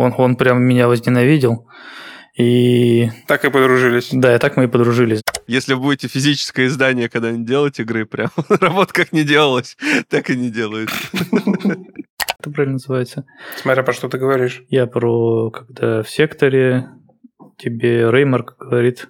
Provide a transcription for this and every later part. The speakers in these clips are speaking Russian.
Он, он прям меня возненавидел. И... Так и подружились. Да, и так мы и подружились. Если будете физическое издание когда-нибудь делать игры, прям работа как не делалась, так и не делается. Это правильно называется. Смотря про что ты говоришь. Я про, когда в секторе тебе Реймарк говорит,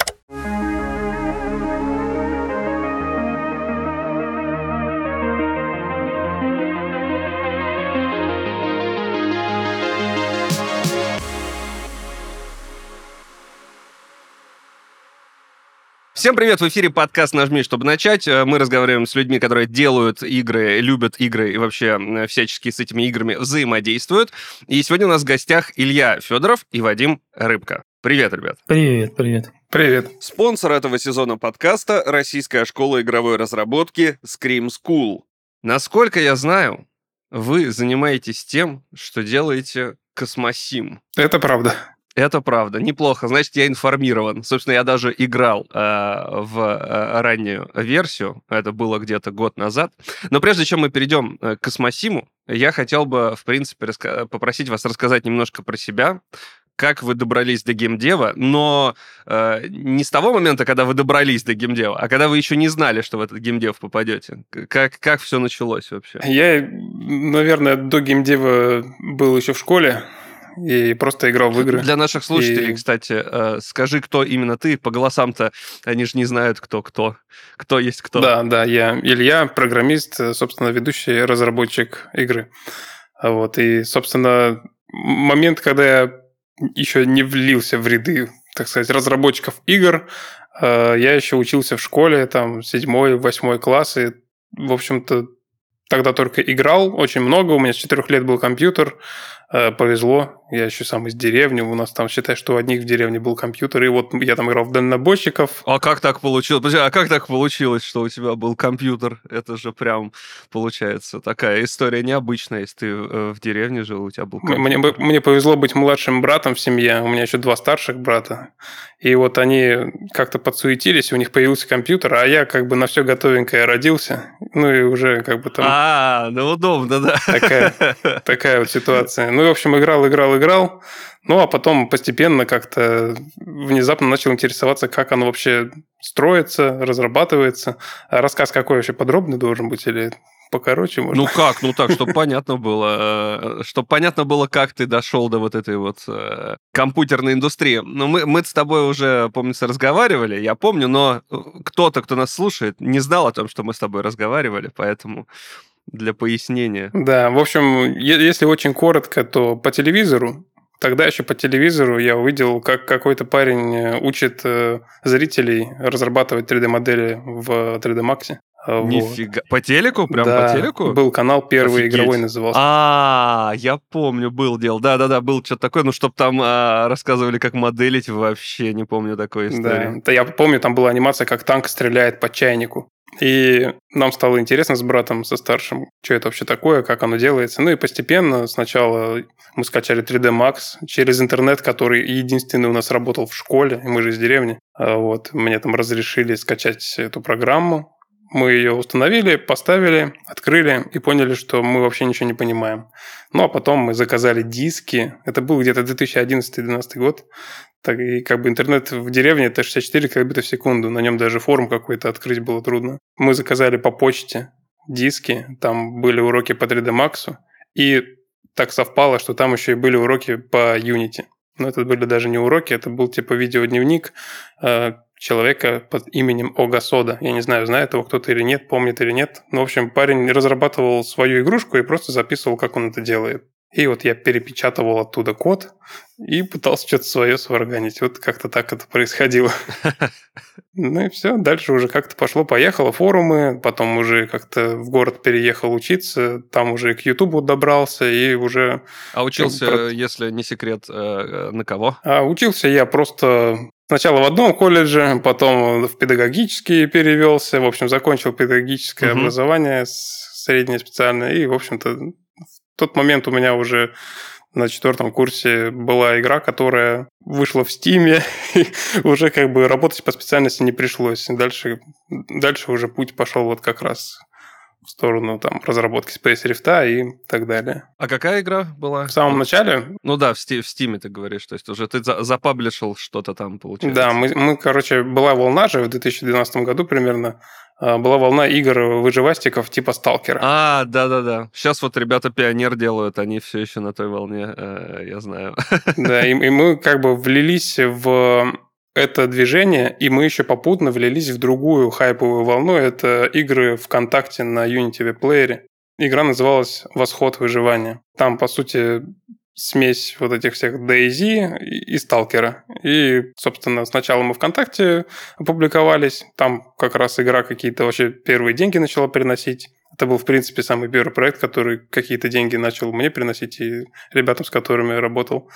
Всем привет, в эфире подкаст «Нажми, чтобы начать». Э, мы разговариваем с людьми, которые делают игры, любят игры и вообще всячески с этими играми взаимодействуют. И сегодня у нас в гостях Илья Федоров и Вадим Рыбка. Привет, ребят. Привет, привет. Привет. Спонсор этого сезона подкаста – Российская школа игровой разработки Scream School. Насколько я знаю, вы занимаетесь тем, что делаете космосим. Это правда. Это правда, неплохо. Значит, я информирован. Собственно, я даже играл э, в э, раннюю версию. Это было где-то год назад. Но прежде чем мы перейдем э, к Космосиму, я хотел бы, в принципе, раска- попросить вас рассказать немножко про себя, как вы добрались до геймдева, но э, не с того момента, когда вы добрались до геймдева, а когда вы еще не знали, что в этот геймдев попадете. Как, как все началось вообще? Я, наверное, до геймдева был еще в школе и просто играл в игры. Для наших слушателей, И- кстати, э, скажи, кто именно ты. По голосам-то они же не знают, кто кто. Кто есть кто. Да, да, я Илья, программист, э, собственно, ведущий разработчик игры. А Вот, и, собственно, момент, когда я еще не влился в ряды, так сказать, разработчиков игр, э, я еще учился в школе, там, седьмой, восьмой класс, и, в общем-то, тогда только играл очень много, у меня с четырех лет был компьютер, повезло, я еще сам из деревни, у нас там, считай, что у одних в деревне был компьютер, и вот я там играл в дальнобойщиков, А как так получилось? Подожди, а как так получилось, что у тебя был компьютер? Это же прям, получается, такая история необычная. Если ты э, в деревне жил, у тебя был компьютер. Мне, мне повезло быть младшим братом в семье. У меня еще два старших брата. И вот они как-то подсуетились, у них появился компьютер, а я как бы на все готовенькое родился. Ну и уже как бы там А, ну удобно, да. такая, такая вот ситуация. Ну, в общем, играл, играл, играл. Ну, а потом постепенно как-то внезапно начал интересоваться, как оно вообще строится, разрабатывается. А рассказ какой вообще подробный должен быть или покороче можно? Ну как, ну так, чтобы понятно было, чтобы понятно было, как ты дошел до вот этой вот э, компьютерной индустрии. Ну мы, мы с тобой уже, помнится, разговаривали, я помню, но э, кто-то, кто нас слушает, не знал о том, что мы с тобой разговаривали, поэтому для пояснения. Да, в общем, если очень коротко, то по телевизору, тогда еще по телевизору я увидел, как какой-то парень э, учит э, зрителей разрабатывать 3D-модели в 3D Max. А, вот. Нифига. По телеку? Прям Да, по телеку? Был канал первый Офигеть. игровой назывался. А, я помню, был дел. Да-да-да, был что-то такое, ну, чтобы там а, рассказывали, как моделить, вообще не помню такой истории. Да, да, я помню, там была анимация, как танк стреляет по чайнику. И нам стало интересно с братом, со старшим, что это вообще такое, как оно делается. Ну и постепенно сначала мы скачали 3D Max через интернет, который единственный у нас работал в школе, мы же из деревни. А Вот, мне там разрешили скачать эту программу. Мы ее установили, поставили, открыли и поняли, что мы вообще ничего не понимаем. Ну, а потом мы заказали диски. Это был где-то 2011-2012 год. Так и как бы интернет в деревне это 64 кбита в секунду. На нем даже форум какой-то открыть было трудно. Мы заказали по почте диски. Там были уроки по 3D Max. И так совпало, что там еще и были уроки по Unity. Но это были даже не уроки, это был типа видеодневник э, человека под именем Ога Сода. Я не знаю, знает его кто-то или нет, помнит или нет. Но, в общем, парень разрабатывал свою игрушку и просто записывал, как он это делает. И вот я перепечатывал оттуда код и пытался что-то свое сварганить. Вот как-то так это происходило. Ну и все. Дальше уже как-то пошло-поехало. Форумы. Потом уже как-то в город переехал учиться. Там уже к Ютубу добрался и уже... А учился, если не секрет, э, э, на кого? А учился я просто сначала в одном колледже, потом в педагогический перевелся. В общем, закончил педагогическое Мгм. образование среднее специальное. И, в общем-то, в тот момент у меня уже на четвертом курсе была игра, которая вышла в Стиме, и уже как бы работать по специальности не пришлось. Дальше, дальше уже путь пошел вот как раз в сторону там разработки Space Rift и так далее. А какая игра была? В самом начале? Ну да, в, Steam, в Steam ты говоришь, то есть уже ты за, запаблишил что-то там, получается. Да, мы, мы, короче, была волна же в 2012 году примерно, а, была волна игр выживастиков типа Сталкера. А, да-да-да. Сейчас вот ребята Пионер делают, они все еще на той волне, э, я знаю. Да, и, и мы как бы влились в это движение, и мы еще попутно влились в другую хайповую волну. Это игры ВКонтакте на Unity веб-плеере. Игра называлась «Восход выживания». Там, по сути, смесь вот этих всех DayZ и Сталкера. И, собственно, сначала мы ВКонтакте опубликовались. Там как раз игра какие-то вообще первые деньги начала приносить. Это был, в принципе, самый первый проект, который какие-то деньги начал мне приносить и ребятам, с которыми я работал.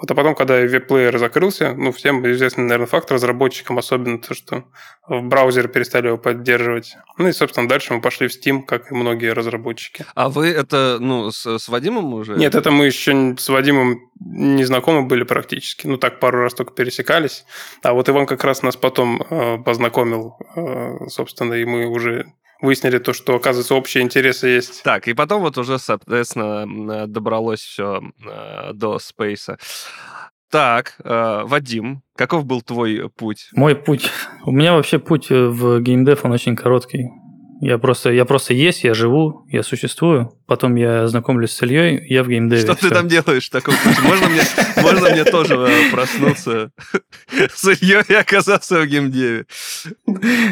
Вот, а потом, когда веб-плеер закрылся, ну, всем известный, наверное, факт разработчикам, особенно то, что в браузере перестали его поддерживать. Ну и, собственно, дальше мы пошли в Steam, как и многие разработчики. А вы это, ну, с, с Вадимом уже? Нет, это мы еще с Вадимом не знакомы были практически. Ну, так пару раз только пересекались. А вот Иван как раз нас потом э, познакомил, э, собственно, и мы уже выяснили то, что, оказывается, общие интересы есть. Так, и потом вот уже, соответственно, добралось все э, до спейса. Так, э, Вадим, каков был твой путь? Мой путь. У меня вообще путь в геймдев, он очень короткий. Я просто, я просто есть, я живу, я существую. Потом я знакомлюсь с Ильей, я в геймдеве. Что все. ты там делаешь в таком случае? Можно мне, можно мне тоже э, проснуться с Ильей и оказаться в геймдеве?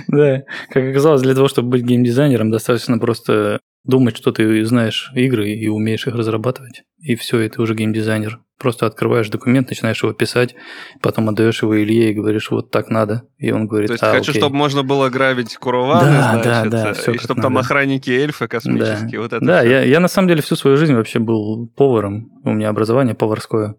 Да, как оказалось, для того, чтобы быть геймдизайнером, достаточно просто думать, что ты знаешь игры и умеешь их разрабатывать. И все, и ты уже геймдизайнер. Просто открываешь документ, начинаешь его писать, потом отдаешь его Илье и говоришь, вот так надо. И он говорит, То есть а, хочу, окей. чтобы можно было гравить курованы, Да, значит, да, да, всё и как чтобы там надо. охранники эльфы космические, Да, вот это да я, я на самом деле всю свою жизнь вообще был поваром. У меня образование поварское.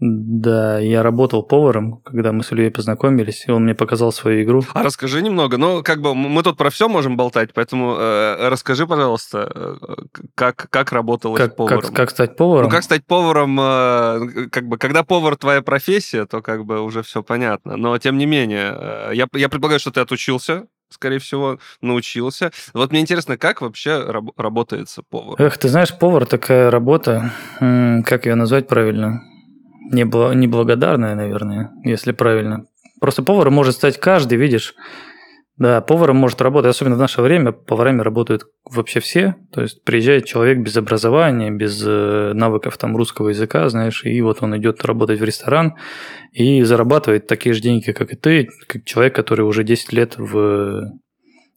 Да, я работал поваром, когда мы с Ильей познакомились, и он мне показал свою игру. А расскажи немного. Ну, как бы мы тут про все можем болтать, поэтому э, расскажи, пожалуйста, э, как, как работалось Как, поваром. как, как стать поваром? Ну, как стать поваром, э, как бы, когда повар твоя профессия, то как бы уже все понятно. Но, тем не менее, э, я, я предполагаю, что ты отучился, скорее всего, научился. Вот мне интересно, как вообще раб- работается повар? Эх, ты знаешь, повар такая работа, как ее назвать правильно? Небла- Неблагодарная, наверное, если правильно. Просто поваром может стать каждый, видишь. Да, поваром может работать, особенно в наше время, поварами работают вообще все. То есть приезжает человек без образования, без э, навыков там русского языка, знаешь, и вот он идет работать в ресторан и зарабатывает такие же деньги, как и ты, как человек, который уже 10 лет в...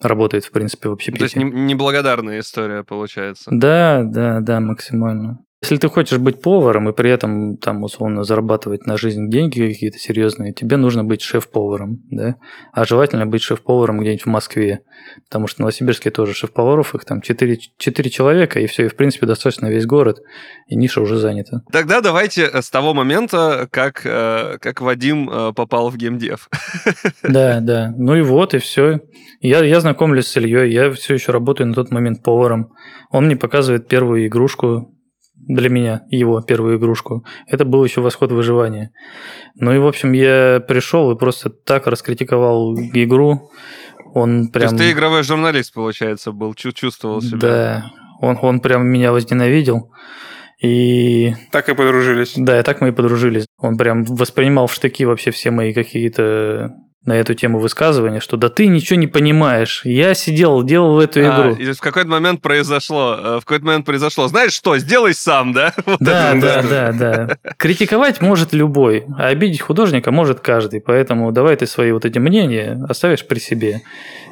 работает, в принципе, в общепите. То есть не- неблагодарная история получается. Да, да, да, максимально. Если ты хочешь быть поваром и при этом там условно зарабатывать на жизнь деньги какие-то серьезные, тебе нужно быть шеф-поваром, да? А желательно быть шеф-поваром где-нибудь в Москве, потому что в Новосибирске тоже шеф-поваров, их там 4, 4 человека, и все, и в принципе достаточно весь город, и ниша уже занята. Тогда давайте с того момента, как, э, как Вадим э, попал в геймдев. Да, да. Ну и вот, и все. Я, я знакомлюсь с Ильей, я все еще работаю на тот момент поваром. Он мне показывает первую игрушку для меня, его первую игрушку. Это был еще восход выживания. Ну и, в общем, я пришел и просто так раскритиковал игру. Он То прям... есть ты игровой журналист, получается, был, чу- чувствовал себя. Да, он, он прям меня возненавидел. И Так и подружились. да, и так мы и подружились. Он прям воспринимал в штыки вообще все мои какие-то на эту тему высказывания, что да ты ничего не понимаешь. Я сидел, делал эту А, игру. и в какой-то момент произошло, э, в какой-то момент произошло, знаешь что, сделай сам, да? Вот Да, это да, вот. да, да. Критиковать может любой, а обидеть художника может каждый. Поэтому давай ты свои вот эти мнения оставишь при себе.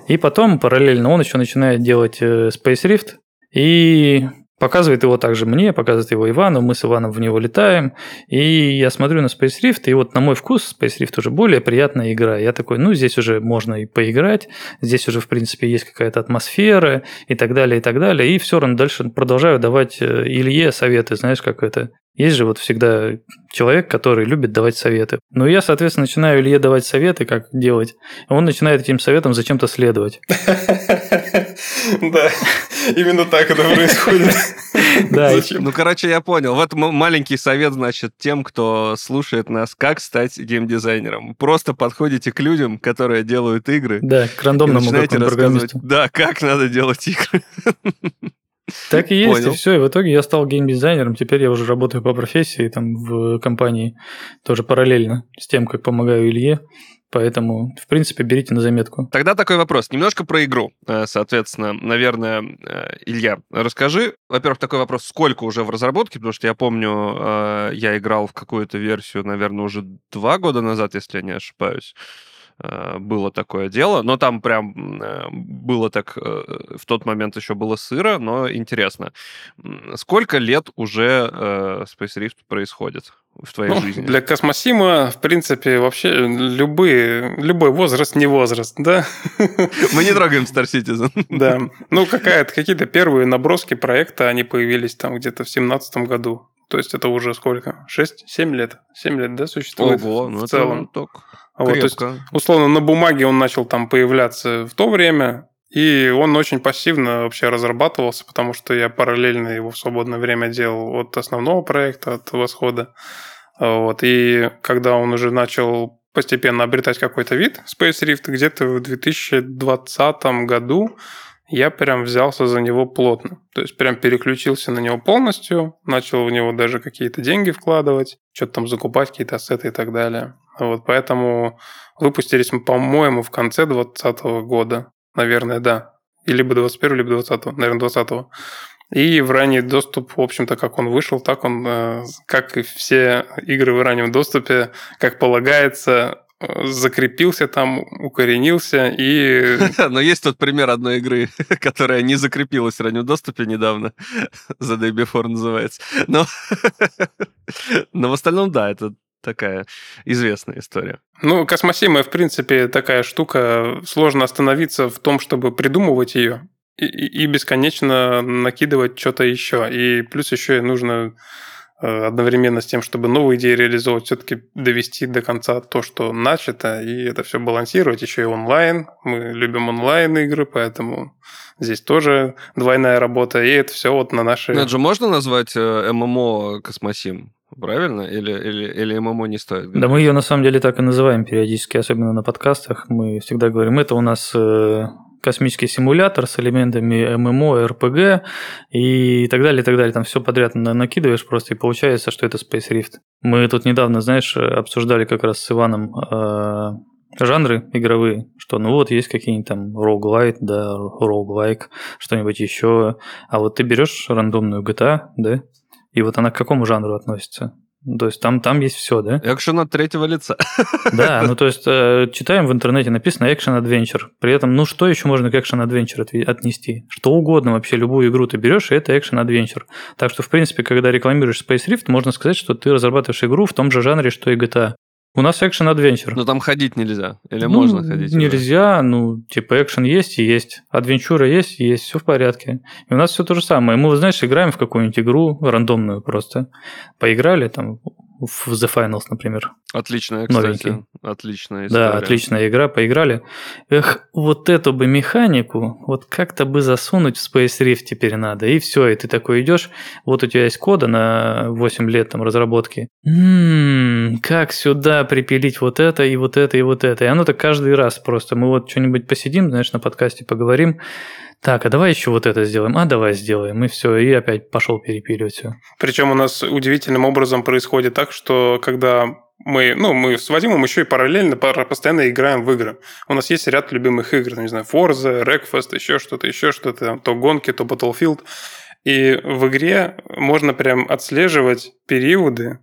И потом параллельно он еще начинает делать э, Space Rift и показывает его также мне, показывает его Ивану, мы с Иваном в него летаем, и я смотрю на Space Rift, и вот на мой вкус Space Rift уже более приятная игра. Я такой, ну, здесь уже можно и поиграть, здесь уже, в принципе, есть какая-то атмосфера и так далее, и так далее, и все равно дальше продолжаю давать э, Илье советы, знаешь, как это, Есть же вот всегда человек, который любит давать советы. Ну, я, соответственно, начинаю Илье давать советы, как делать. Он начинает этим советам зачем-то следовать. Да, именно так это происходит. Да, ну, короче, я понял. Вот маленький совет, значит, тем, кто слушает нас, как стать геймдизайнером. Просто подходите к людям, которые делают игры. Да, к рандомному программисту. Да, как надо делать игры. Так и есть, Понял. и все. И в итоге я стал геймдизайнером. Теперь я уже работаю по профессии там в компании тоже параллельно с тем, как помогаю Илье. Поэтому, в принципе, берите на заметку. Тогда такой вопрос. Немножко про игру. Э, соответственно, наверное, э, Илья, расскажи. Во-первых, такой вопрос, сколько уже в разработке? Потому что я помню, э, я играл в какую-то версию, наверное, уже два года назад, если я не ошибаюсь. Э, было такое дело, но там прям э, было так, э, в тот момент еще было сыро, но интересно. Сколько лет уже Space Rift происходит в твоей ну, жизни? Для Космосима, в принципе, вообще любые, любой возраст не возраст, да? Мы не трогаем Star Citizen. Да. Ну, какая-то, какие-то первые наброски проекта, они появились там где-то в семнадцатом году. То есть это уже сколько? 6-7 лет? 7 лет, да, существует Ого, ну в целом. Это так вот, то есть, условно, на бумаге он начал там появляться в то время, и он очень пассивно вообще разрабатывался, потому что я параллельно его в свободное время делал от основного проекта, от восхода. Вот. И когда он уже начал постепенно обретать какой-то вид Space Rift, где-то в 2020 году я прям взялся за него плотно. То есть прям переключился на него полностью, начал в него даже какие-то деньги вкладывать, что-то там закупать, какие-то ассеты и так далее. Вот поэтому выпустились мы, по-моему, в конце 2020 года. Наверное, да. И либо 21 либо 20 наверное, 20 -го. И в ранний доступ, в общем-то, как он вышел, так он, э, как и все игры в раннем доступе, как полагается, закрепился там, укоренился и... Но есть тот пример одной игры, которая не закрепилась в раннем доступе недавно. The Day Before называется. Но, Но в остальном, да, это такая известная история. Ну, космосимая, в принципе, такая штука. Сложно остановиться в том, чтобы придумывать ее и, и бесконечно накидывать что-то еще. И плюс еще и нужно Э, одновременно с тем, чтобы новые идеи реализовывать, все-таки довести до конца то, что начато, и это все балансировать. Еще и онлайн. Мы любим онлайн игры, поэтому здесь тоже двойная работа, и это все вот на нашей... Это же можно назвать э, ММО Космосим? Правильно? Или, или, или ММО не стоит? Говорить? Да мы ее на самом деле так и называем периодически, особенно на подкастах. Мы всегда говорим, это у нас э, космический симулятор с элементами ММО, РПГ и так далее, и так далее. Там все подряд накидываешь просто, и получается, что это Space Rift. Мы тут недавно, знаешь, обсуждали как раз с Иваном э, жанры игровые, что ну вот есть какие-нибудь там roguelite, да, roguelike, что-нибудь еще. А вот ты берешь рандомную GTA, да, и вот она к какому жанру относится? То есть там, там есть все, да? Экшен от третьего лица. Да, ну то есть э, читаем в интернете, написано экшен adventure. При этом, ну что еще можно к экшен adventure отнести? Что угодно вообще, любую игру ты берешь, и это экшен adventure. Так что, в принципе, когда рекламируешь Space Rift, можно сказать, что ты разрабатываешь игру в том же жанре, что и GTA. У нас экшен адвенчур. Но там ходить нельзя. Или ну, можно ходить? Нельзя, уже? ну, типа, экшен есть и есть. Адвенчура есть и есть, все в порядке. И у нас все то же самое. Мы, знаешь, играем в какую-нибудь игру рандомную просто. Поиграли там в The Finals, например. Отличная, кстати. Новенький. Отличная история. Да, отличная игра, поиграли. Эх, вот эту бы механику, вот как-то бы засунуть в Space Rift теперь надо. И все, и ты такой идешь, вот у тебя есть кода на 8 лет там разработки. Ммм, как сюда припилить вот это и вот это и вот это. И оно так каждый раз просто. Мы вот что-нибудь посидим, знаешь, на подкасте поговорим, так, а давай еще вот это сделаем, а давай сделаем, и все, и опять пошел перепиливать все. Причем у нас удивительным образом происходит так, что когда мы, ну, мы с Вадимом еще и параллельно постоянно играем в игры. У нас есть ряд любимых игр, не знаю, Forza, Wreckfest, еще что-то, еще что-то, то гонки, то Battlefield. И в игре можно прям отслеживать периоды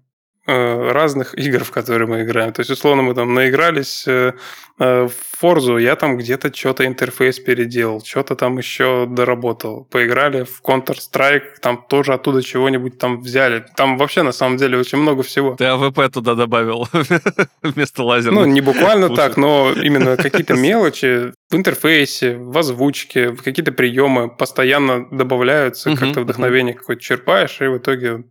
разных игр, в которые мы играем. То есть, условно, мы там наигрались э, э, в Forza, я там где-то что-то интерфейс переделал, что-то там еще доработал. Поиграли в Counter-Strike, там тоже оттуда чего-нибудь там взяли. Там вообще, на самом деле, очень много всего. Ты AWP туда добавил вместо лазерных. Ну, не буквально так, но именно какие-то мелочи в интерфейсе, в озвучке, какие-то приемы постоянно добавляются, как-то вдохновение какое-то черпаешь, и в итоге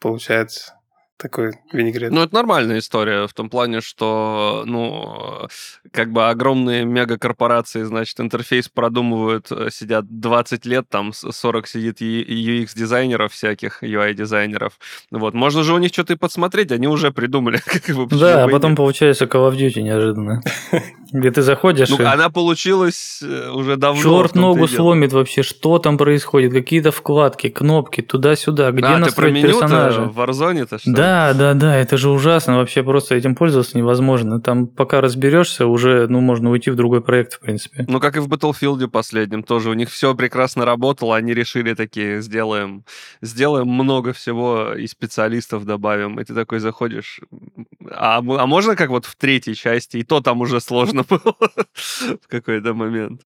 получается такой винегрет. Ну, это нормальная история в том плане, что, ну, как бы огромные мегакорпорации, значит, интерфейс продумывают, э, сидят 20 лет, там 40 сидит UX-дизайнеров всяких, UI-дизайнеров. Вот, можно же у них что-то и подсмотреть, они уже придумали. Как бы, да, а потом получается Call of Duty неожиданно. Где ты заходишь... Ну, она получилась э, уже давно. Черт ногу сломит вообще, что там происходит, какие-то вкладки, кнопки, туда-сюда, где а, настроить персонажа. в Warzone-то, что Да, да, да, это же ужасно, вообще просто этим пользоваться невозможно. Там пока разберешься, уже, ну, можно уйти в другой проект, в принципе. Ну, как и в Battlefield последнем тоже, у них все прекрасно работало, они решили такие, сделаем, сделаем много всего и специалистов добавим, и ты такой заходишь, а, а можно как вот в третьей части, и то там уже сложно было в какой-то момент.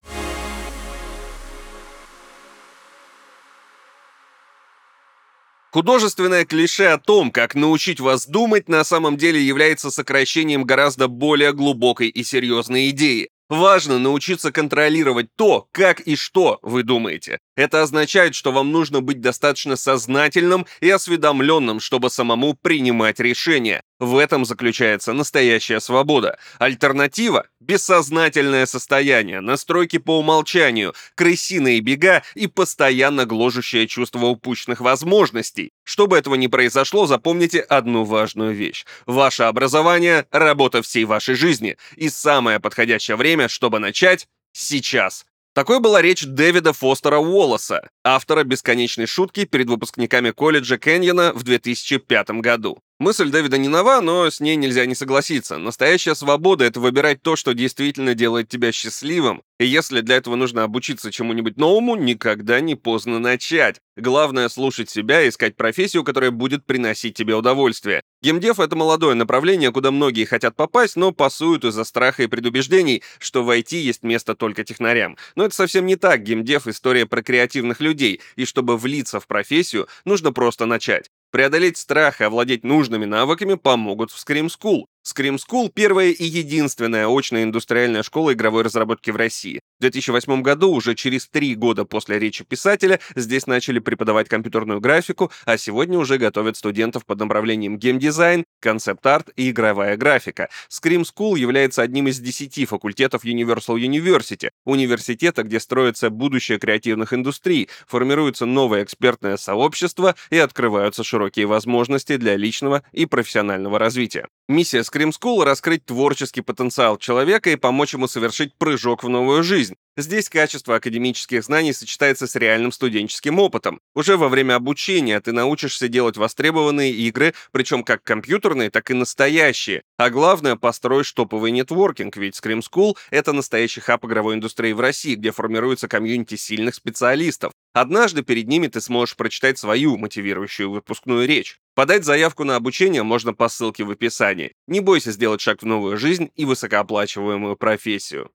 Художественное клише о том, как научить вас думать, на самом деле является сокращением гораздо более глубокой и серьезной идеи. Важно научиться контролировать то, как и что вы думаете. Это означает, что вам нужно быть достаточно сознательным и осведомленным, чтобы самому принимать решения. В этом заключается настоящая свобода. Альтернатива – бессознательное состояние, настройки по умолчанию, крысиные бега и постоянно гложущее чувство упущенных возможностей. Чтобы этого не произошло, запомните одну важную вещь. Ваше образование – работа всей вашей жизни. И самое подходящее время, чтобы начать – сейчас. Такой была речь Дэвида Фостера Уоллеса, автора «Бесконечной шутки» перед выпускниками колледжа Кэньона в 2005 году. Мысль Дэвида не нова, но с ней нельзя не согласиться. Настоящая свобода — это выбирать то, что действительно делает тебя счастливым. И если для этого нужно обучиться чему-нибудь новому, никогда не поздно начать. Главное — слушать себя и искать профессию, которая будет приносить тебе удовольствие. Геймдев — это молодое направление, куда многие хотят попасть, но пасуют из-за страха и предубеждений, что в IT есть место только технарям. Но это совсем не так. Геймдев — история про креативных людей, и чтобы влиться в профессию, нужно просто начать. Преодолеть страх и овладеть нужными навыками помогут в Scream School. Scream School — первая и единственная очная индустриальная школа игровой разработки в России. В 2008 году, уже через три года после речи писателя, здесь начали преподавать компьютерную графику, а сегодня уже готовят студентов под направлением геймдизайн, концепт-арт и игровая графика. Scream School является одним из десяти факультетов Universal University, университета, где строится будущее креативных индустрий, формируется новое экспертное сообщество и открываются широкие возможности для личного и профессионального развития. Миссия Scream School — раскрыть творческий потенциал человека и помочь ему совершить прыжок в новую жизнь. Здесь качество академических знаний сочетается с реальным студенческим опытом. Уже во время обучения ты научишься делать востребованные игры, причем как компьютерные, так и настоящие. А главное, построишь топовый нетворкинг, ведь Scream School — это настоящий хаб игровой индустрии в России, где формируется комьюнити сильных специалистов. Однажды перед ними ты сможешь прочитать свою мотивирующую выпускную речь. Подать заявку на обучение можно по ссылке в описании. Не бойся сделать шаг в новую жизнь и высокооплачиваемую профессию.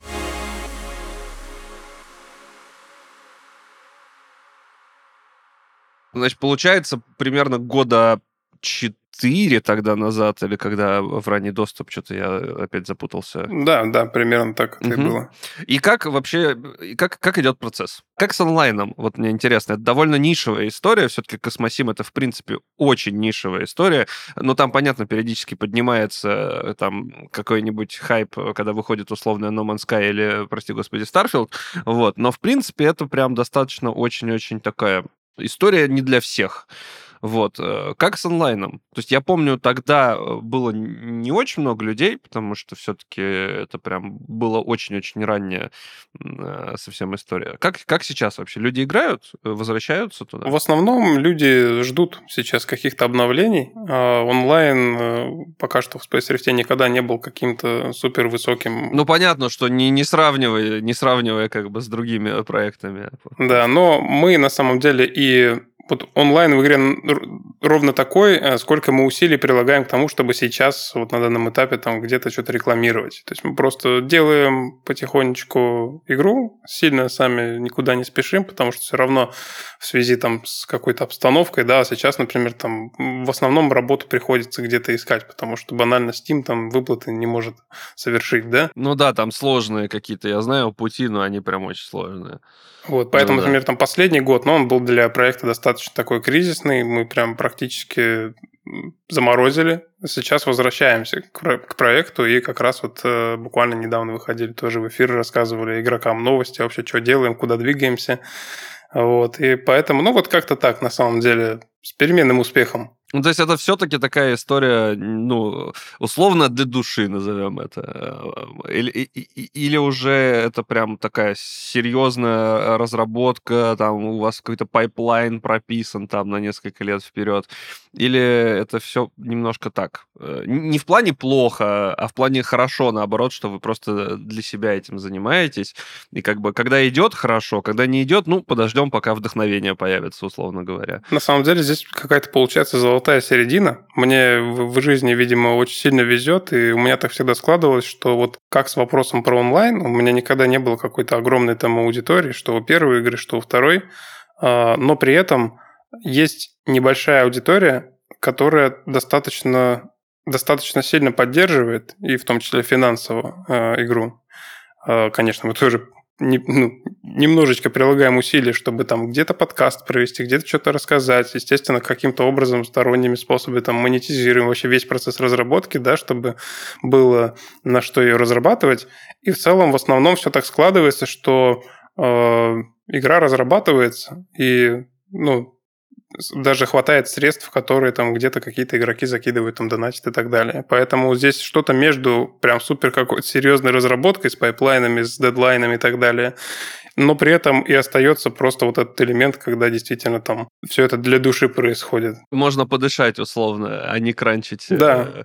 Значит, получается, примерно года 4 4 тогда назад, или когда в ранний доступ, что-то я опять запутался. Да, да, примерно так это угу. и было. И как вообще, как, как идет процесс? Как с онлайном? Вот мне интересно. Это довольно нишевая история. Все-таки Космосим это, в принципе, очень нишевая история. Но там, понятно, периодически поднимается э, там какой-нибудь хайп, когда выходит условная No Man's Sky или, прости господи, Starfield. Вот. Но, в принципе, это прям достаточно очень-очень такая история не для всех. Вот. Э, как с онлайном? То есть я помню, тогда э, было не очень много людей, потому что все-таки это прям было очень-очень ранняя э, совсем история. Как, как сейчас вообще? Люди играют, возвращаются туда? В основном люди ждут сейчас каких-то обновлений. А онлайн пока что в Space Rift никогда не был каким-то супер высоким. Ну, понятно, что не, не, сравнивая, не сравнивая как бы с другими проектами. Да, но мы на самом деле и вот онлайн в игре ровно такой, э, сколько мы усилий прилагаем к тому, чтобы сейчас вот на данном этапе там где-то что-то рекламировать. То есть мы просто делаем потихонечку игру, сильно сами никуда не спешим, потому что все равно в связи там с какой-то обстановкой, да, сейчас, например, там в основном работу приходится где-то искать, потому что банально Steam там выплаты не может совершить, да? Ну да, там сложные какие-то, я знаю, пути, но они прям очень сложные. Вот, поэтому, ну, да. например, там последний год, но ну, он был для проекта достаточно такой кризисный, мы прям практически заморозили. Сейчас возвращаемся к проекту, и как раз вот э, буквально недавно выходили тоже в эфир, рассказывали игрокам новости, вообще, что делаем, куда двигаемся. Вот, и поэтому, ну, вот как-то так, на самом деле, с переменным успехом. Ну, то есть это все-таки такая история, ну, условно для души, назовем это. Или, или уже это прям такая серьезная разработка, там у вас какой-то pipeline прописан там на несколько лет вперед. Или это все немножко так. Э, не в плане плохо, а в плане хорошо, наоборот, что вы просто для себя этим занимаетесь. И как бы, когда идет, хорошо, когда не идет, ну, подождем, пока вдохновение появится, условно говоря. На самом деле здесь какая-то получается золотая середина. Мне в жизни, видимо, очень сильно везет, и у меня так всегда складывалось, что вот как с вопросом про онлайн, у меня никогда не было какой-то огромной там аудитории, что у первой игры, что у второй, а, но при этом есть небольшая аудитория, которая достаточно, достаточно сильно поддерживает, и в том числе финансово, э, игру. Э, конечно, мы тоже не, ну, немножечко прилагаем усилия, чтобы там где-то подкаст провести, где-то что-то рассказать. Естественно, каким-то образом сторонними способами там монетизируем вообще весь процесс разработки, да, чтобы было на что ее разрабатывать. И в целом, в основном все так складывается, что э, игра разрабатывается, и ну, даже хватает средств, которые там где-то какие-то игроки закидывают, там донатят и так далее. Поэтому здесь что-то между прям супер какой-то серьезной разработкой с пайплайнами, с дедлайнами и так далее. Но при этом и остается просто вот этот элемент, когда действительно там все это для души происходит. Можно подышать условно, а не кранчить. Да. Э,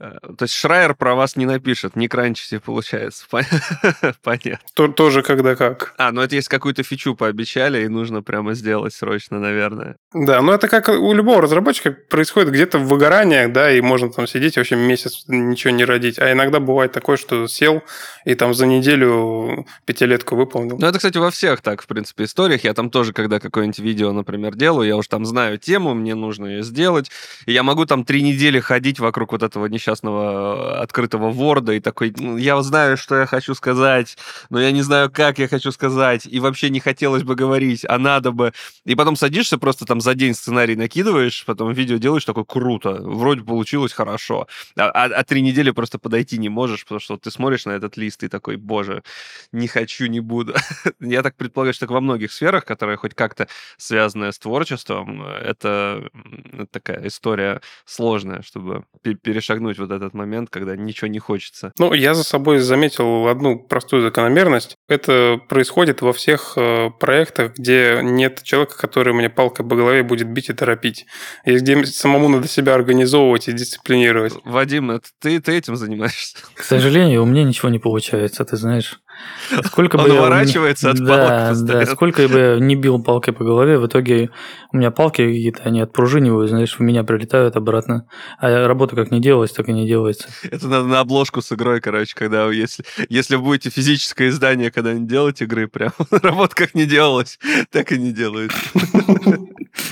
Э, то есть Шрайер про вас не напишет, не кранчите, получается. Понятно. То, тоже когда как. А, ну это если какую-то фичу пообещали, и нужно прямо сделать срочно, наверное. Да, ну это как у любого разработчика происходит где-то в выгораниях, да, и можно там сидеть вообще месяц ничего не родить. А иногда бывает такое, что сел и там за неделю пятилетку выполнил. Ну это, кстати, во всех так, в принципе, историях. Я там тоже, когда какое-нибудь видео, например, делаю, я уж там знаю тему, мне нужно ее сделать, и я могу там три недели ходить вокруг вот этого несчастного э, открытого ворда и такой, ну, я знаю, что я хочу сказать, но я не знаю, как я хочу сказать, и вообще не хотелось бы говорить, а надо бы. И потом садишься, просто там за день сценарий накидываешь, потом видео делаешь, такой, круто, вроде получилось хорошо. А, а, а три недели просто подойти не можешь, потому что ты смотришь на этот лист и такой, боже, не хочу, не буду. я так предполагаю, что так во многих сферах, которые хоть как-то связаны с творчеством, это такая история сложная, чтобы перешагнуть вот этот момент, когда ничего не хочется? Ну, я за собой заметил одну простую закономерность. Это происходит во всех э, проектах, где нет человека, который мне палкой по голове будет бить и торопить. И где самому надо себя организовывать и дисциплинировать. Вадим, это ты, ты этим занимаешься? К сожалению, у меня ничего не получается, ты знаешь. Сколько Он бы уворачивается я... от да, Да, сколько бы не бил палкой по голове, в итоге у меня палки какие-то, они отпружинивают, знаешь, в меня прилетают обратно. А работа как не делалась, так и не делается. Это надо на обложку с игрой, короче, когда если, если будете физическое издание когда-нибудь делать игры, прям работа как не делалась, так и не делается.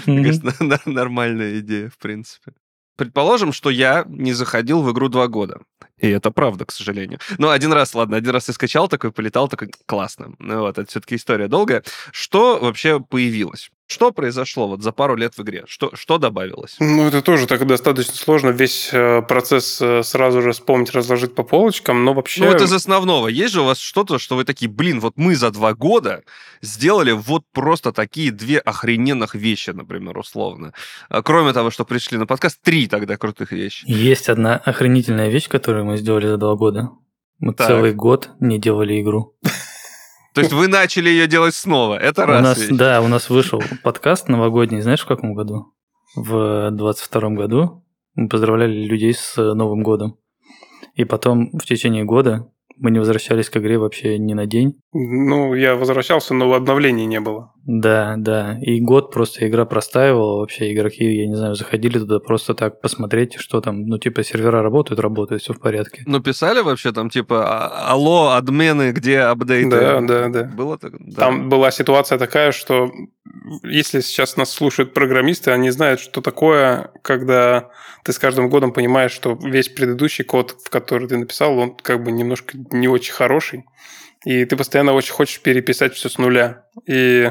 Нормальная идея, в принципе. Предположим, что я не заходил в игру два года. И это правда, к сожалению. Но один раз, ладно, один раз я скачал такой, полетал такой, классно. Ну вот, это все-таки история долгая. Что вообще появилось? Что произошло вот за пару лет в игре? Что, что добавилось? Ну, это тоже так достаточно сложно весь э, процесс э, сразу же вспомнить, разложить по полочкам, но вообще... Ну, вот из основного. Есть же у вас что-то, что вы такие, блин, вот мы за два года сделали вот просто такие две охрененных вещи, например, условно. А кроме того, что пришли на подкаст, три тогда крутых вещи. Есть одна охренительная вещь, которую мы сделали за два года. Мы так. целый год не делали игру. То есть вы начали ее делать снова. Это раз. У нас, да, у нас вышел подкаст новогодний, знаешь, в каком году? В 22 году мы поздравляли людей с Новым годом. И потом в течение года Мы не возвращались к игре вообще ни на день. Ну, я возвращался, но обновлений не было. Да, да. И год просто игра простаивала. Вообще игроки, я не знаю, заходили туда просто так посмотреть, что там. Ну, типа, сервера работают, работают, все в порядке. Ну, писали вообще там, типа, «А, алло, адмены, где апдейты? Да, да, да. Было так? Да. Там была ситуация такая, что если сейчас нас слушают программисты, они знают, что такое, когда ты с каждым годом понимаешь, что весь предыдущий код, в который ты написал, он как бы немножко не очень хороший, и ты постоянно очень хочешь переписать все с нуля. И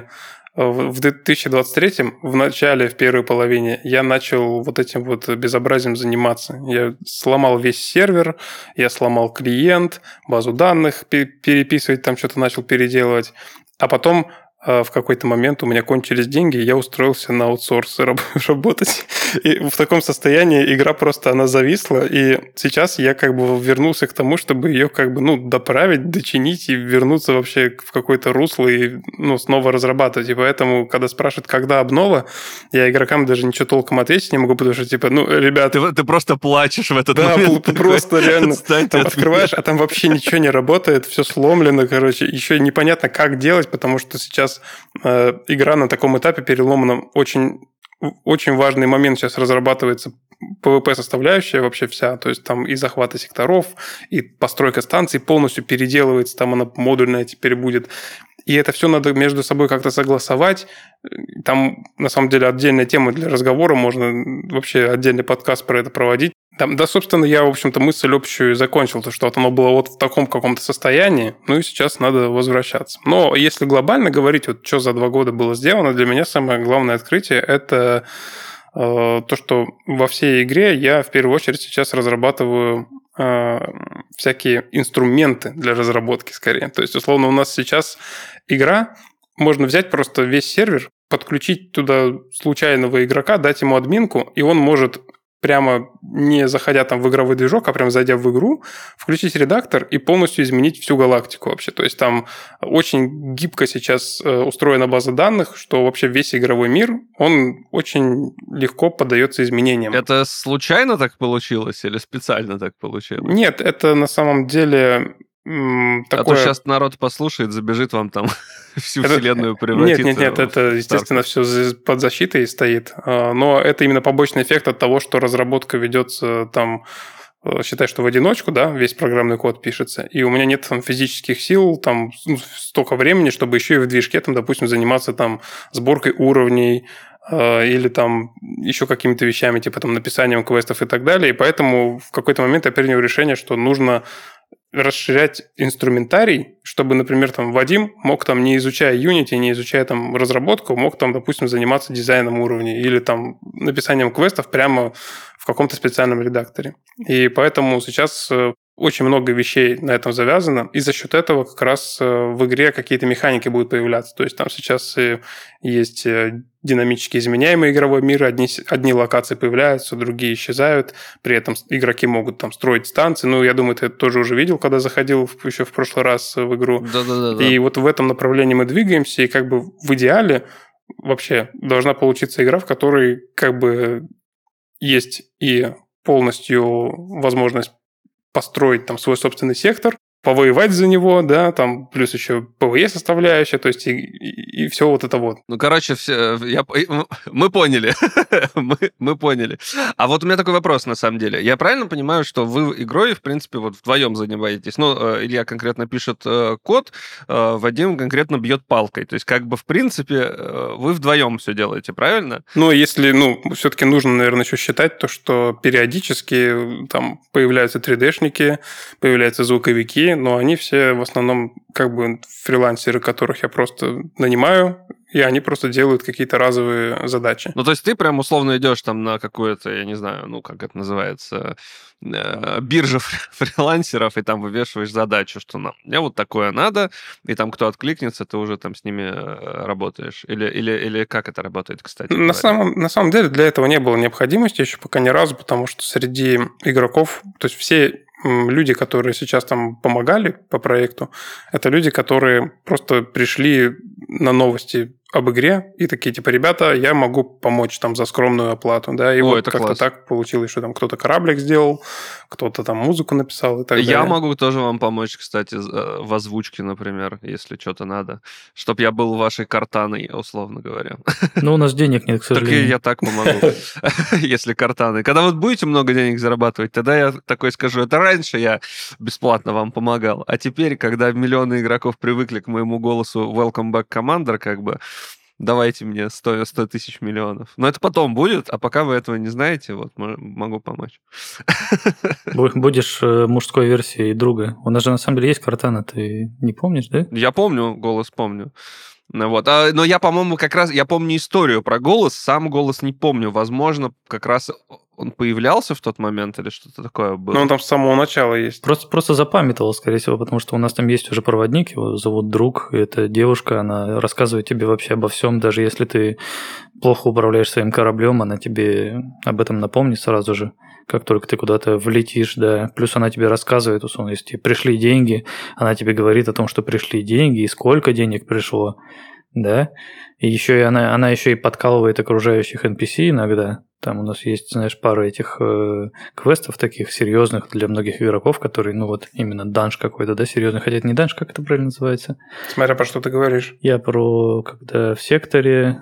в 2023 в начале, в первой половине, я начал вот этим вот безобразием заниматься. Я сломал весь сервер, я сломал клиент, базу данных переписывать, там что-то начал переделывать. А потом а в какой-то момент у меня кончились деньги, и я устроился на аутсорс работать. И в таком состоянии игра просто, она зависла, и сейчас я как бы вернулся к тому, чтобы ее как бы, ну, доправить, дочинить и вернуться вообще в какое-то русло и, ну, снова разрабатывать. И поэтому, когда спрашивают, когда обнова, я игрокам даже ничего толком ответить не могу, потому что, типа, ну, ребята... Ты, ты просто плачешь в этот да, момент. Да, просто реально. Там открываешь, а там вообще ничего не работает, все сломлено, короче. Еще непонятно, как делать, потому что сейчас сейчас э, игра на таком этапе переломана. Очень, очень важный момент сейчас разрабатывается PvP-составляющая вообще вся, то есть там и захваты секторов, и постройка станций полностью переделывается, там она модульная теперь будет. И это все надо между собой как-то согласовать. Там, на самом деле, отдельная тема для разговора, можно вообще отдельный подкаст про это проводить. Там, да, собственно, я, в общем-то, мысль общую закончил, то, что вот оно было вот в таком каком-то состоянии, ну и сейчас надо возвращаться. Но если глобально говорить, вот что за два года было сделано, для меня самое главное открытие – это э, то, что во всей игре я в первую очередь сейчас разрабатываю э, всякие инструменты для разработки скорее. То есть, условно, у нас сейчас игра, можно взять просто весь сервер, подключить туда случайного игрока, дать ему админку, и он может прямо не заходя там в игровой движок, а прямо зайдя в игру, включить редактор и полностью изменить всю галактику вообще. То есть там очень гибко сейчас э, устроена база данных, что вообще весь игровой мир, он очень легко поддается изменениям. Это случайно так получилось или специально так получилось? Нет, это на самом деле такое... А то сейчас народ послушает, забежит вам там всю это... вселенную превратит. Нет, нет, нет, это, естественно, все под защитой стоит. А, но это именно побочный эффект от того, что разработка ведется там э, считай, что в одиночку, да, весь программный код пишется, и у меня нет там физических сил, там ну, столько времени, чтобы еще и в движке, там, допустим, заниматься там сборкой уровней, э, или там еще какими-то вещами, типа там написанием квестов и так далее. И поэтому в какой-то момент я принял решение, что нужно расширять инструментарий, чтобы, например, там Вадим мог там, не изучая Unity, не изучая там разработку, мог там, допустим, заниматься дизайном уровней или там написанием квестов прямо в каком-то специальном редакторе. И поэтому сейчас э, очень много вещей на этом завязано, и за счет этого как раз э, в игре какие-то механики будут появляться. То есть там сейчас есть э, динамически изменяемый игровой мир, одни, одни локации появляются, другие исчезают, при этом игроки могут там строить станции. Ну, я думаю, ты это тоже уже видел, когда заходил еще в прошлый раз в игру. Да-да-да. И вот в этом направлении мы двигаемся, и как бы в идеале вообще должна получиться игра, в которой как бы есть и полностью возможность построить там свой собственный сектор, повоевать за него, да, там плюс еще PvE составляющая, то есть и, и, и все вот это вот. Ну, короче, все, я, мы поняли, мы, мы поняли. А вот у меня такой вопрос, на самом деле. Я правильно понимаю, что вы игрой, в принципе, вот вдвоем занимаетесь? Ну, э, Илья конкретно пишет э, код, э, Вадим конкретно бьет палкой. То есть, как бы, в принципе, вы вдвоем все делаете, правильно? Ну, если, ну, все-таки нужно, наверное, еще считать то, что периодически там появляются 3D-шники, появляются звуковики, но они все в основном как бы фрилансеры, которых я просто нанимаю, и они просто делают какие-то разовые задачи. Ну, то есть ты прям условно идешь там на какую-то, я не знаю, ну, как это называется, э, биржа фрилансеров, и там вывешиваешь задачу, что нам мне вот такое надо, и там кто откликнется, ты уже там с ними э, работаешь. Или, или, или как это работает, кстати? На самом, на самом деле для этого не было необходимости еще пока ни разу, потому что среди игроков, то есть все люди, которые сейчас там помогали по проекту, это люди, которые просто пришли на новости об игре и такие, типа, ребята, я могу помочь там за скромную оплату, да, и О, вот это как-то класс. так получилось, что там кто-то кораблик сделал, кто-то там музыку написал и так Я далее. могу тоже вам помочь, кстати, э, в озвучке, например, если что-то надо. Чтоб я был вашей картаной, условно говоря. Ну, у нас денег нет, к Так сожалению. я так помогу, если картаны. Когда вот будете много денег зарабатывать, тогда я такой скажу, это раньше я бесплатно вам помогал, а теперь, когда миллионы игроков привыкли к моему голосу Welcome Back Commander, как бы, давайте мне 100, 100 тысяч миллионов. Но это потом будет, а пока вы этого не знаете, вот мо- могу помочь. Бу- Будешь э, мужской версией друга. У нас же на самом деле есть картана, ты не помнишь, да? Я помню, голос помню. Ну Вот. А, но я, по-моему, как раз, я помню историю про голос, сам голос не помню. Возможно, как раз он появлялся в тот момент или что-то такое было. Ну, он там с самого начала есть. Просто, просто запамятовал, скорее всего, потому что у нас там есть уже проводник, его зовут друг, и эта девушка, она рассказывает тебе вообще обо всем, даже если ты плохо управляешь своим кораблем, она тебе об этом напомнит сразу же, как только ты куда-то влетишь, да. Плюс она тебе рассказывает, условно, если тебе пришли деньги, она тебе говорит о том, что пришли деньги и сколько денег пришло, да. И еще и она, она еще и подкалывает окружающих NPC иногда. Там у нас есть, знаешь, пара этих э, квестов таких серьезных для многих игроков, которые, ну вот, именно данж какой-то, да, серьезный. Хотя это не данж, как это правильно называется? Смотря про что ты говоришь. Я про, когда в секторе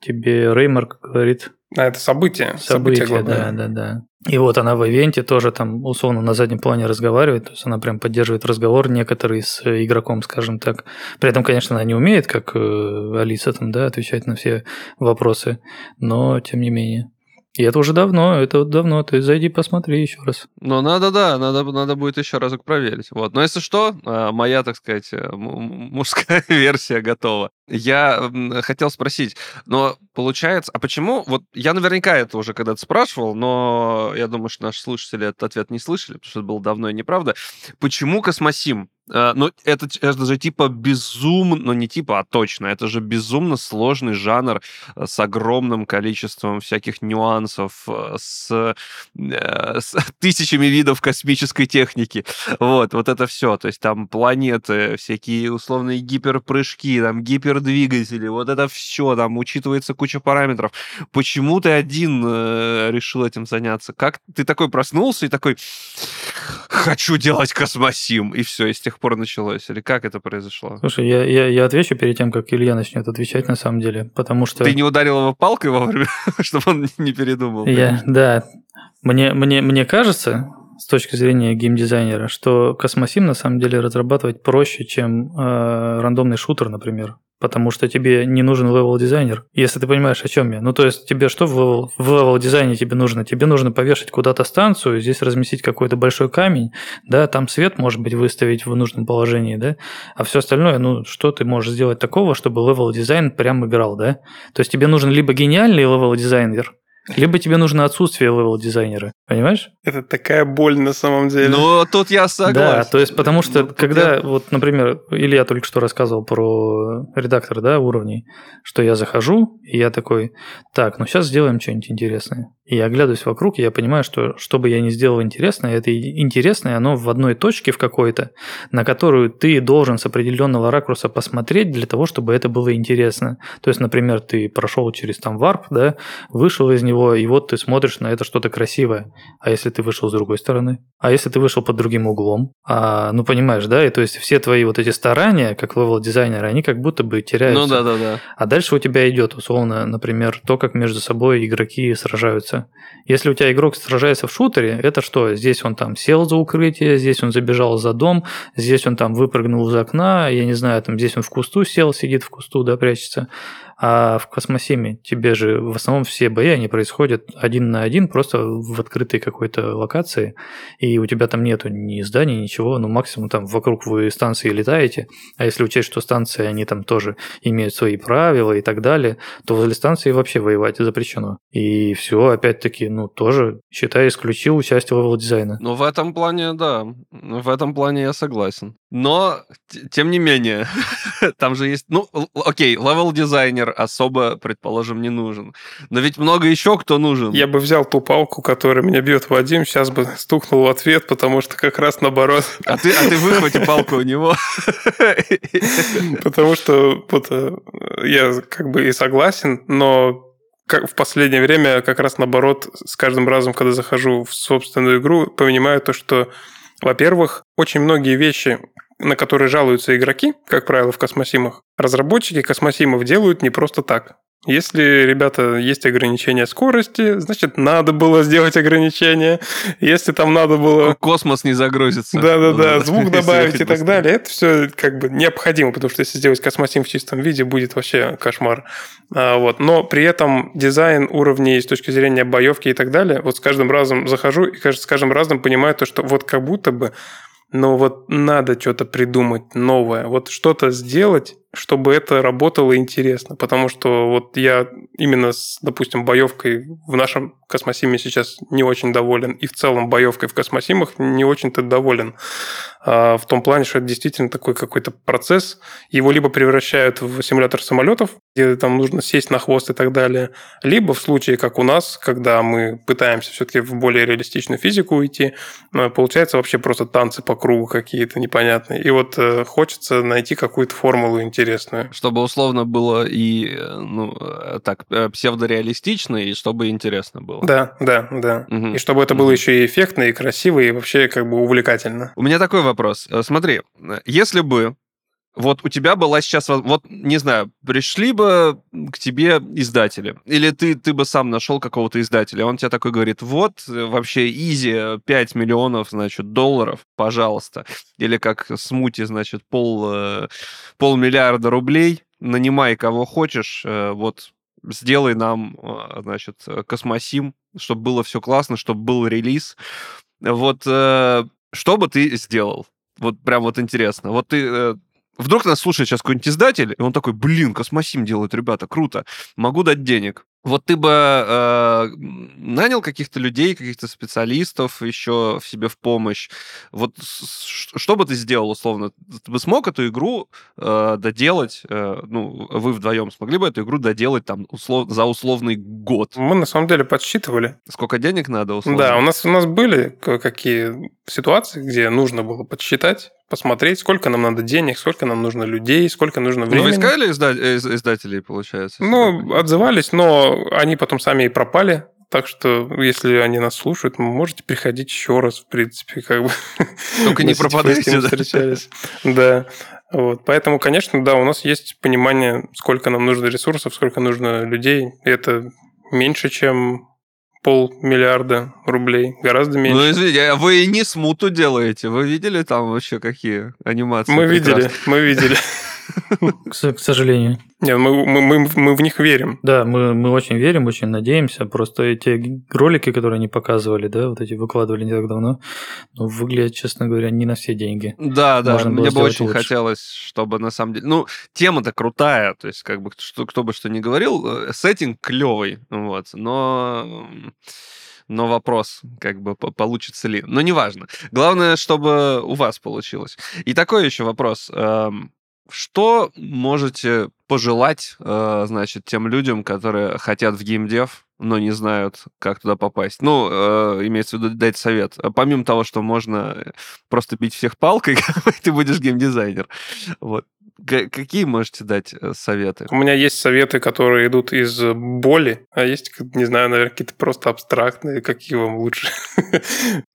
тебе Реймарк говорит А это событие. события, да, глобальное. да, да. И вот она в ивенте тоже там условно на заднем плане разговаривает, то есть она прям поддерживает разговор некоторый с игроком, скажем так. При этом, конечно, она не умеет, как э, Алиса там, да, отвечать на все вопросы, но тем не менее. И это уже давно, это вот давно, есть зайди посмотри еще раз. Но надо, да, надо, надо будет еще разок проверить. Вот. Но если что, а, моя, так сказать, э, мужская версия готова. Я хотел спросить, но получается, а почему, вот я наверняка это уже когда-то спрашивал, но я думаю, что наши слушатели этот ответ не слышали, потому что это было давно и неправда. Почему Космосим? А, Ну, это, это же типа безумно, ну не типа, а точно, это же безумно сложный жанр э, с огромным количеством всяких нюансов, э, с, э, с тысячами видов космической техники. Вот, вот это все. То есть там планеты, всякие условные гиперпрыжки, там гипердвигатели, вот это все, там учитывается куча параметров. Почему ты один э, решил этим заняться? Как ты такой проснулся и такой, хочу делать космосим, и все, и с тех пор началось? Или как это произошло? Слушай, я, я, я отвечу перед тем, как Илья начнет отвечать на самом деле, потому что... Ты не ударил его палкой вовремя, чтобы он не передумал? Я, да. Мне, мне, мне кажется, с точки зрения геймдизайнера, что Космосим на самом деле разрабатывать проще, чем э, рандомный шутер, например. Потому что тебе не нужен level-дизайнер, если ты понимаешь, о чем я. Ну, то есть, тебе что в level, в level-дизайне тебе нужно? Тебе нужно повешать куда-то станцию, здесь разместить какой-то большой камень, да, там свет, может быть, выставить в нужном положении, да, а все остальное, ну, что ты можешь сделать такого, чтобы левел-дизайн прям играл, да? То есть, тебе нужен либо гениальный левел-дизайнер, либо тебе нужно отсутствие левел-дизайнера, понимаешь? Это такая боль на самом деле. Ну, тут я согласен. Да, то есть потому что Ну, тут когда, я- вот, например, Илья только что рассказывал про редактор, да, уровней, что я захожу, и я такой, так, ну сейчас сделаем что-нибудь интересное. И я оглядываюсь вокруг, и я понимаю, что что бы я ни сделал интересное, это интересное, оно в одной точке в какой-то, на которую ты должен с определенного ракурса посмотреть для того, чтобы это было интересно. То есть, например, ты прошел через там варп, да, вышел из него, и вот ты смотришь на это что-то красивое. А если ты вышел с другой стороны? А если ты вышел под другим углом? А, ну, понимаешь, да? И то есть все твои вот эти старания, как левел-дизайнера, они как будто бы теряются. Ну да, да, да. А дальше у тебя идет, условно, например, то, как между собой игроки сражаются. Если у тебя игрок сражается в шутере, это что? Здесь он там сел за укрытие, здесь он забежал за дом, здесь он там выпрыгнул из окна, я не знаю, там здесь он в кусту сел, сидит в кусту, да, прячется. А в Космосиме тебе же в основном все бои, они происходят один на один, просто в открытой какой-то локации, и у тебя там нету ни зданий, ничего, ну максимум там вокруг вы станции летаете, а если учесть, что станции, они там тоже имеют свои правила и так далее, то возле станции вообще воевать запрещено. И все, опять-таки, ну тоже, считай, исключил участие левел дизайна. Ну, в этом плане, да. В этом плане я согласен. Но, тем не менее, там же есть... Ну, окей, левел-дизайнер, особо, предположим, не нужен. Но ведь много еще кто нужен. Я бы взял ту палку, которая меня бьет Вадим, сейчас бы стукнул в ответ, потому что как раз наоборот. А ты, а ты выхвати палку у него. Потому что вот, э, я как бы и согласен, но как в последнее время как раз наоборот, с каждым разом, когда захожу в собственную игру, понимаю то, что, во-первых, очень многие вещи, на которые жалуются игроки, как правило, в космосимах, разработчики космосимов делают не просто так. Если, ребята, есть ограничение скорости, значит, надо было сделать ограничение. Если там надо было... Космос не загрузится. Да-да-да, звук добавить и так далее. Это все как бы необходимо, потому что если сделать космосим в чистом виде, будет вообще кошмар. А, вот. Но при этом дизайн уровней с точки зрения боевки и так далее, вот с каждым разом захожу и с каждым разом понимаю то, что вот как будто бы но вот надо что-то придумать новое, вот что-то сделать, чтобы это работало интересно. Потому что вот я именно с, допустим, боевкой в нашем космосиме сейчас не очень доволен. И в целом боевкой в космосимах не очень-то доволен. А в том плане, что это действительно такой какой-то процесс. Его либо превращают в симулятор самолетов, где там нужно сесть на хвост и так далее, либо в случае, как у нас, когда мы пытаемся все-таки в более реалистичную физику уйти, э, получается вообще просто танцы по кругу какие-то непонятные. И вот э, хочется найти какую-то формулу интересную интересную. Чтобы условно было и, ну, так, э, псевдореалистично, и чтобы интересно было. Да, да, да. Угу. И чтобы это было угу. еще и эффектно, и красиво, и вообще как бы увлекательно. У меня такой вопрос. Э, смотри, если бы вот у тебя была сейчас, вот, не знаю, пришли бы к тебе издатели, или ты, ты бы сам нашел какого-то издателя, он тебе такой говорит, вот, вообще изи, 5 миллионов, значит, долларов, пожалуйста. Или как смути, значит, пол, э, полмиллиарда рублей, нанимай кого хочешь, э, вот, сделай нам, э, значит, космосим, чтобы было все классно, чтобы был релиз. Вот, что бы ты сделал? Вот прям вот интересно. Вот ты Вдруг нас слушает сейчас какой-нибудь издатель, и он такой, блин, Космосим делают, ребята, круто, могу дать денег. Вот ты бы э, нанял каких-то людей, каких-то специалистов еще в себе в помощь. Вот что бы ты сделал условно? Ты бы смог эту игру э, доделать? Э, ну, вы вдвоем смогли бы эту игру доделать там услов, за условный год? Мы на самом деле подсчитывали. Сколько денег надо условно? Да, у нас у нас были какие ситуации, где нужно было подсчитать посмотреть, сколько нам надо денег, сколько нам нужно людей, сколько нужно времени. Ну, вы искали изда- издателей, получается? Ну, отзывались, но они потом сами и пропали. Так что, если они нас слушают, можете приходить еще раз, в принципе, как бы. Только не пропадайте, да? встречались. Да. Вот. Поэтому, конечно, да, у нас есть понимание, сколько нам нужно ресурсов, сколько нужно людей. Это меньше, чем полмиллиарда рублей, гораздо меньше. Ну, извините, а вы не смуту делаете? Вы видели там вообще какие анимации? Мы видели, мы видели. К, сожалению. Нет, мы, мы, мы, мы в них верим. Да, мы, мы очень верим, очень надеемся. Просто эти ролики, которые они показывали, да, вот эти выкладывали не так давно, ну, выглядят, честно говоря, не на все деньги. Да, да, Можно мне бы очень лучше. хотелось, чтобы на самом деле... Ну, тема-то крутая, то есть как бы что, кто бы что ни говорил, э, сеттинг клевый, вот, но но вопрос, как бы, получится ли. Но неважно. Главное, чтобы у вас получилось. И такой еще вопрос. Эм, что можете пожелать, э, значит, тем людям, которые хотят в геймдев, но не знают, как туда попасть? Ну, э, имеется в виду дать совет. Помимо того, что можно просто бить всех палкой, ты будешь геймдизайнер. Вот. Какие можете дать э, советы? У меня есть советы, которые идут из боли, а есть, не знаю, наверное, какие-то просто абстрактные, какие вам лучше.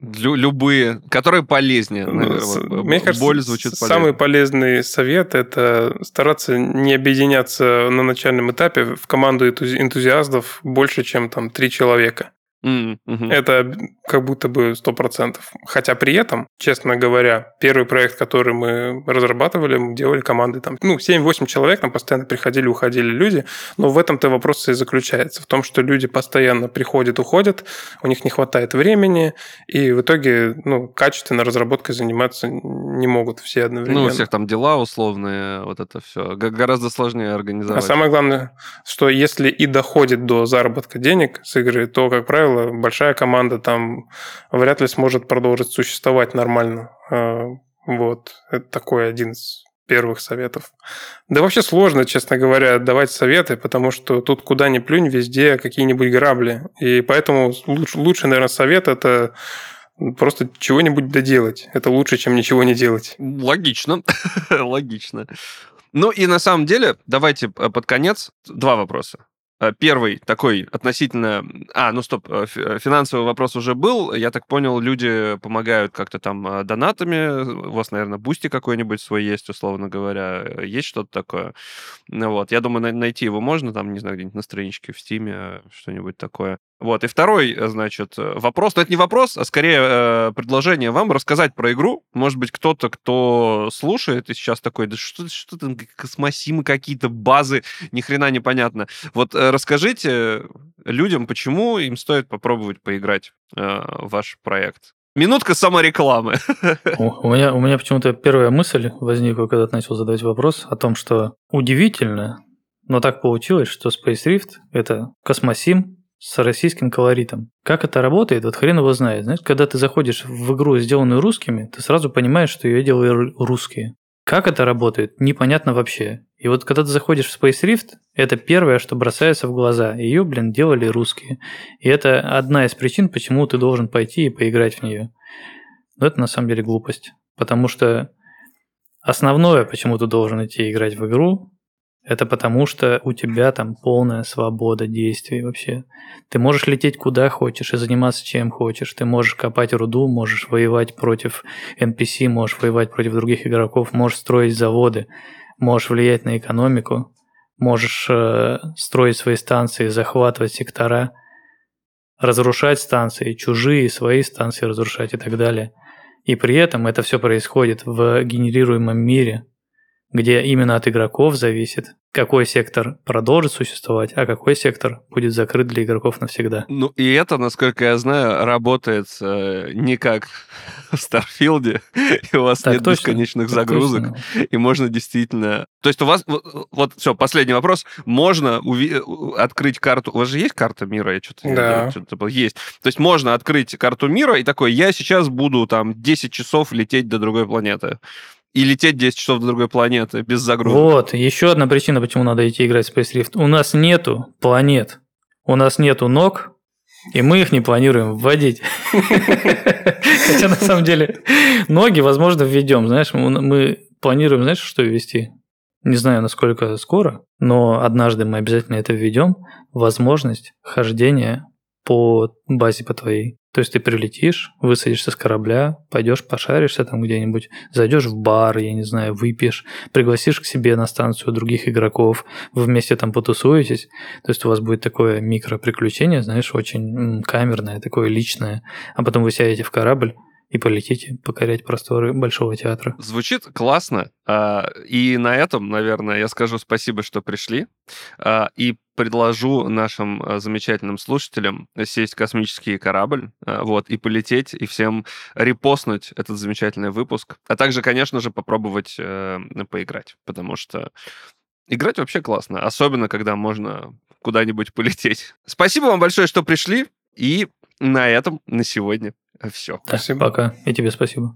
Лю- любые, которые полезнее. Ну, мне кажется, боль звучит полезно. самый полезный совет – это стараться не объединяться на начальном этапе в команду энтузиастов больше, чем там три человека. Mm-hmm. Это как будто бы 100%. Хотя при этом, честно говоря, первый проект, который мы разрабатывали, мы делали команды там, ну, 7-8 человек, там постоянно приходили, уходили люди, но в этом-то вопрос и заключается, в том, что люди постоянно приходят, уходят, у них не хватает времени, и в итоге, ну, качественно разработкой заниматься не могут все одновременно. Ну, у всех там дела условные, вот это все. Гораздо сложнее организовать. А самое главное, что если и доходит до заработка денег с игры, то, как правило, правило, большая команда там вряд ли сможет продолжить существовать нормально. А, вот. Это такой один из первых советов. Да вообще сложно, честно говоря, давать советы, потому что тут куда ни плюнь, везде какие-нибудь грабли. И поэтому лучше, лучший, наверное, совет – это просто чего-нибудь доделать. Это лучше, чем ничего не делать. Логично. Логично. Ну и на самом деле, давайте э, под конец два вопроса. Э, первый такой относительно... А, ну стоп, э, э, финансовый вопрос уже был. Я так понял, люди помогают как-то там донатами. У вас, наверное, Boosty какой-нибудь свой есть, условно говоря. Есть что-то такое? Ну вот, я думаю, найти его можно там, не знаю, где-нибудь на страничке в Steam е, что-нибудь такое. Вот, и второй, э, значит, э, вопрос, но это не вопрос, а скорее э, предложение вам рассказать про игру. Может быть, кто-то, кто слушает и сейчас такой, да что, что там, космосимы какие-то, базы, ни хрена непонятно. Вот э, расскажите людям, почему им стоит попробовать поиграть э, ваш проект. Минутка саморекламы. У меня, у меня почему-то первая мысль возникла, когда ты начал задавать вопрос о том, что удивительно, но так получилось, что Space Rift – это космосим, с российским колоритом. Как это работает, вот хрен его знает. Знаешь, когда ты заходишь в игру, сделанную русскими, ты сразу понимаешь, что ее делали русские. Как это работает, непонятно вообще. И вот когда ты заходишь в Space Rift, это первое, что бросается в глаза. Ее, блин, делали русские. И это одна из причин, почему ты должен пойти и поиграть в нее. Но это на самом деле глупость. Потому что основное, почему ты должен идти играть в игру, это потому, что у тебя там полная свобода действий вообще. Ты можешь лететь куда хочешь и заниматься чем хочешь. Ты можешь копать руду, можешь воевать против NPC, можешь воевать против других игроков, можешь строить заводы, можешь влиять на экономику, можешь э, строить свои станции, захватывать сектора, разрушать станции, чужие, свои станции разрушать и так далее. И при этом это все происходит в генерируемом мире – где именно от игроков зависит, какой сектор продолжит существовать, а какой сектор будет закрыт для игроков навсегда. Ну и это, насколько я знаю, работает э, не как в Старфилде, и у вас так, нет точно, бесконечных загрузок, точно. и можно действительно... То есть у вас... Вот, вот все, последний вопрос. Можно уви... открыть карту... У вас же есть карта мира? Я что-то... Да. что-то есть. То есть можно открыть карту мира и такой, я сейчас буду там 10 часов лететь до другой планеты и лететь 10 часов до другой планеты без загрузки. Вот, еще одна причина, почему надо идти играть в Space Rift. У нас нету планет, у нас нету ног, и мы их не планируем вводить. Хотя на самом деле ноги, возможно, введем. Знаешь, мы планируем, знаешь, что ввести? Не знаю, насколько скоро, но однажды мы обязательно это введем. Возможность хождения по базе по твоей. То есть ты прилетишь, высадишься с корабля, пойдешь пошаришься там где-нибудь, зайдешь в бар, я не знаю, выпьешь, пригласишь к себе на станцию других игроков, вы вместе там потусуетесь. То есть у вас будет такое микроприключение, знаешь, очень камерное, такое личное. А потом вы сядете в корабль, и полетите покорять просторы Большого театра. Звучит классно. А, и на этом, наверное, я скажу спасибо, что пришли. А, и предложу нашим а, замечательным слушателям сесть в космический корабль вот, и полететь, и всем репостнуть этот замечательный выпуск. А также, конечно же, попробовать э, поиграть, потому что играть вообще классно, особенно когда можно куда-нибудь полететь. Спасибо вам большое, что пришли, и на этом на сегодня все. Да, спасибо. Пока. И тебе спасибо.